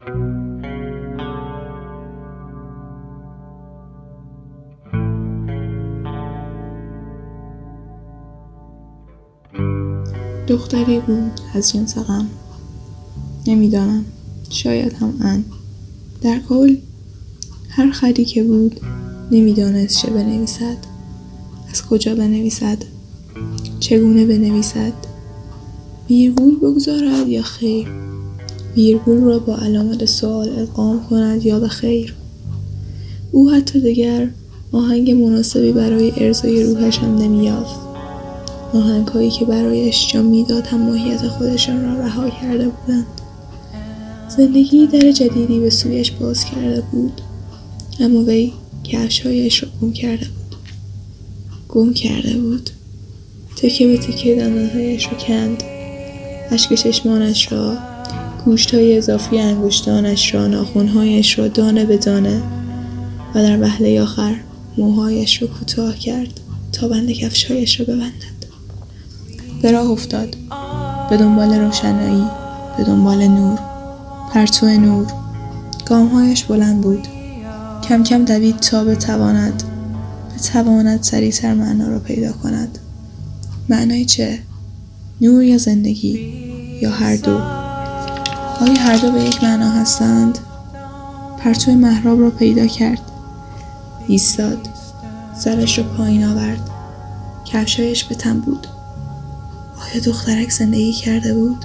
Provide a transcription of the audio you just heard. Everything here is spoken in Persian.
دختری بود از جنس غم. نمی‌دانم شاید هم ان در کل هر خری که بود نمی‌دانست چه بنویسد. از کجا بنویسد؟ چگونه بنویسد؟ ویرگول بگذارد یا خیر؟ ویرگول را با علامت سوال ادغام کند یا به خیر؟ او حتی دیگر آهنگ مناسبی برای ارزای روحش هم نمییافت. هایی که برایش جا می‌داد هم ماهیت خودشان را رها کرده بودند. زندگی در جدیدی به سویش باز کرده بود اما وی کفشهایش را گم کرده بود. گم کرده بود. تکه به تکه دندانهایش را کند. اشک چشمانش را گوشت های اضافی انگشتانش را ناخونهایش را دانه به دانه و در وهله آخر موهایش را کوتاه کرد تا بند کفشهایش را ببندد. به راه افتاد. به دنبال روشنایی به دنبال نور. پرتو نور. گامهایش بلند بود. کم کم دوید تا بتواند بتواند سریعتر معنا را پیدا کند. معنای چه؟ نور یا زندگی یا هر دو؟ آیا هر دو به یک معنا هستند؟ پرتو محراب را پیدا کرد. ایستاد. سرش را پایین آورد. کفشایش به تن بود. آیا دخترک زندگی کرده بود؟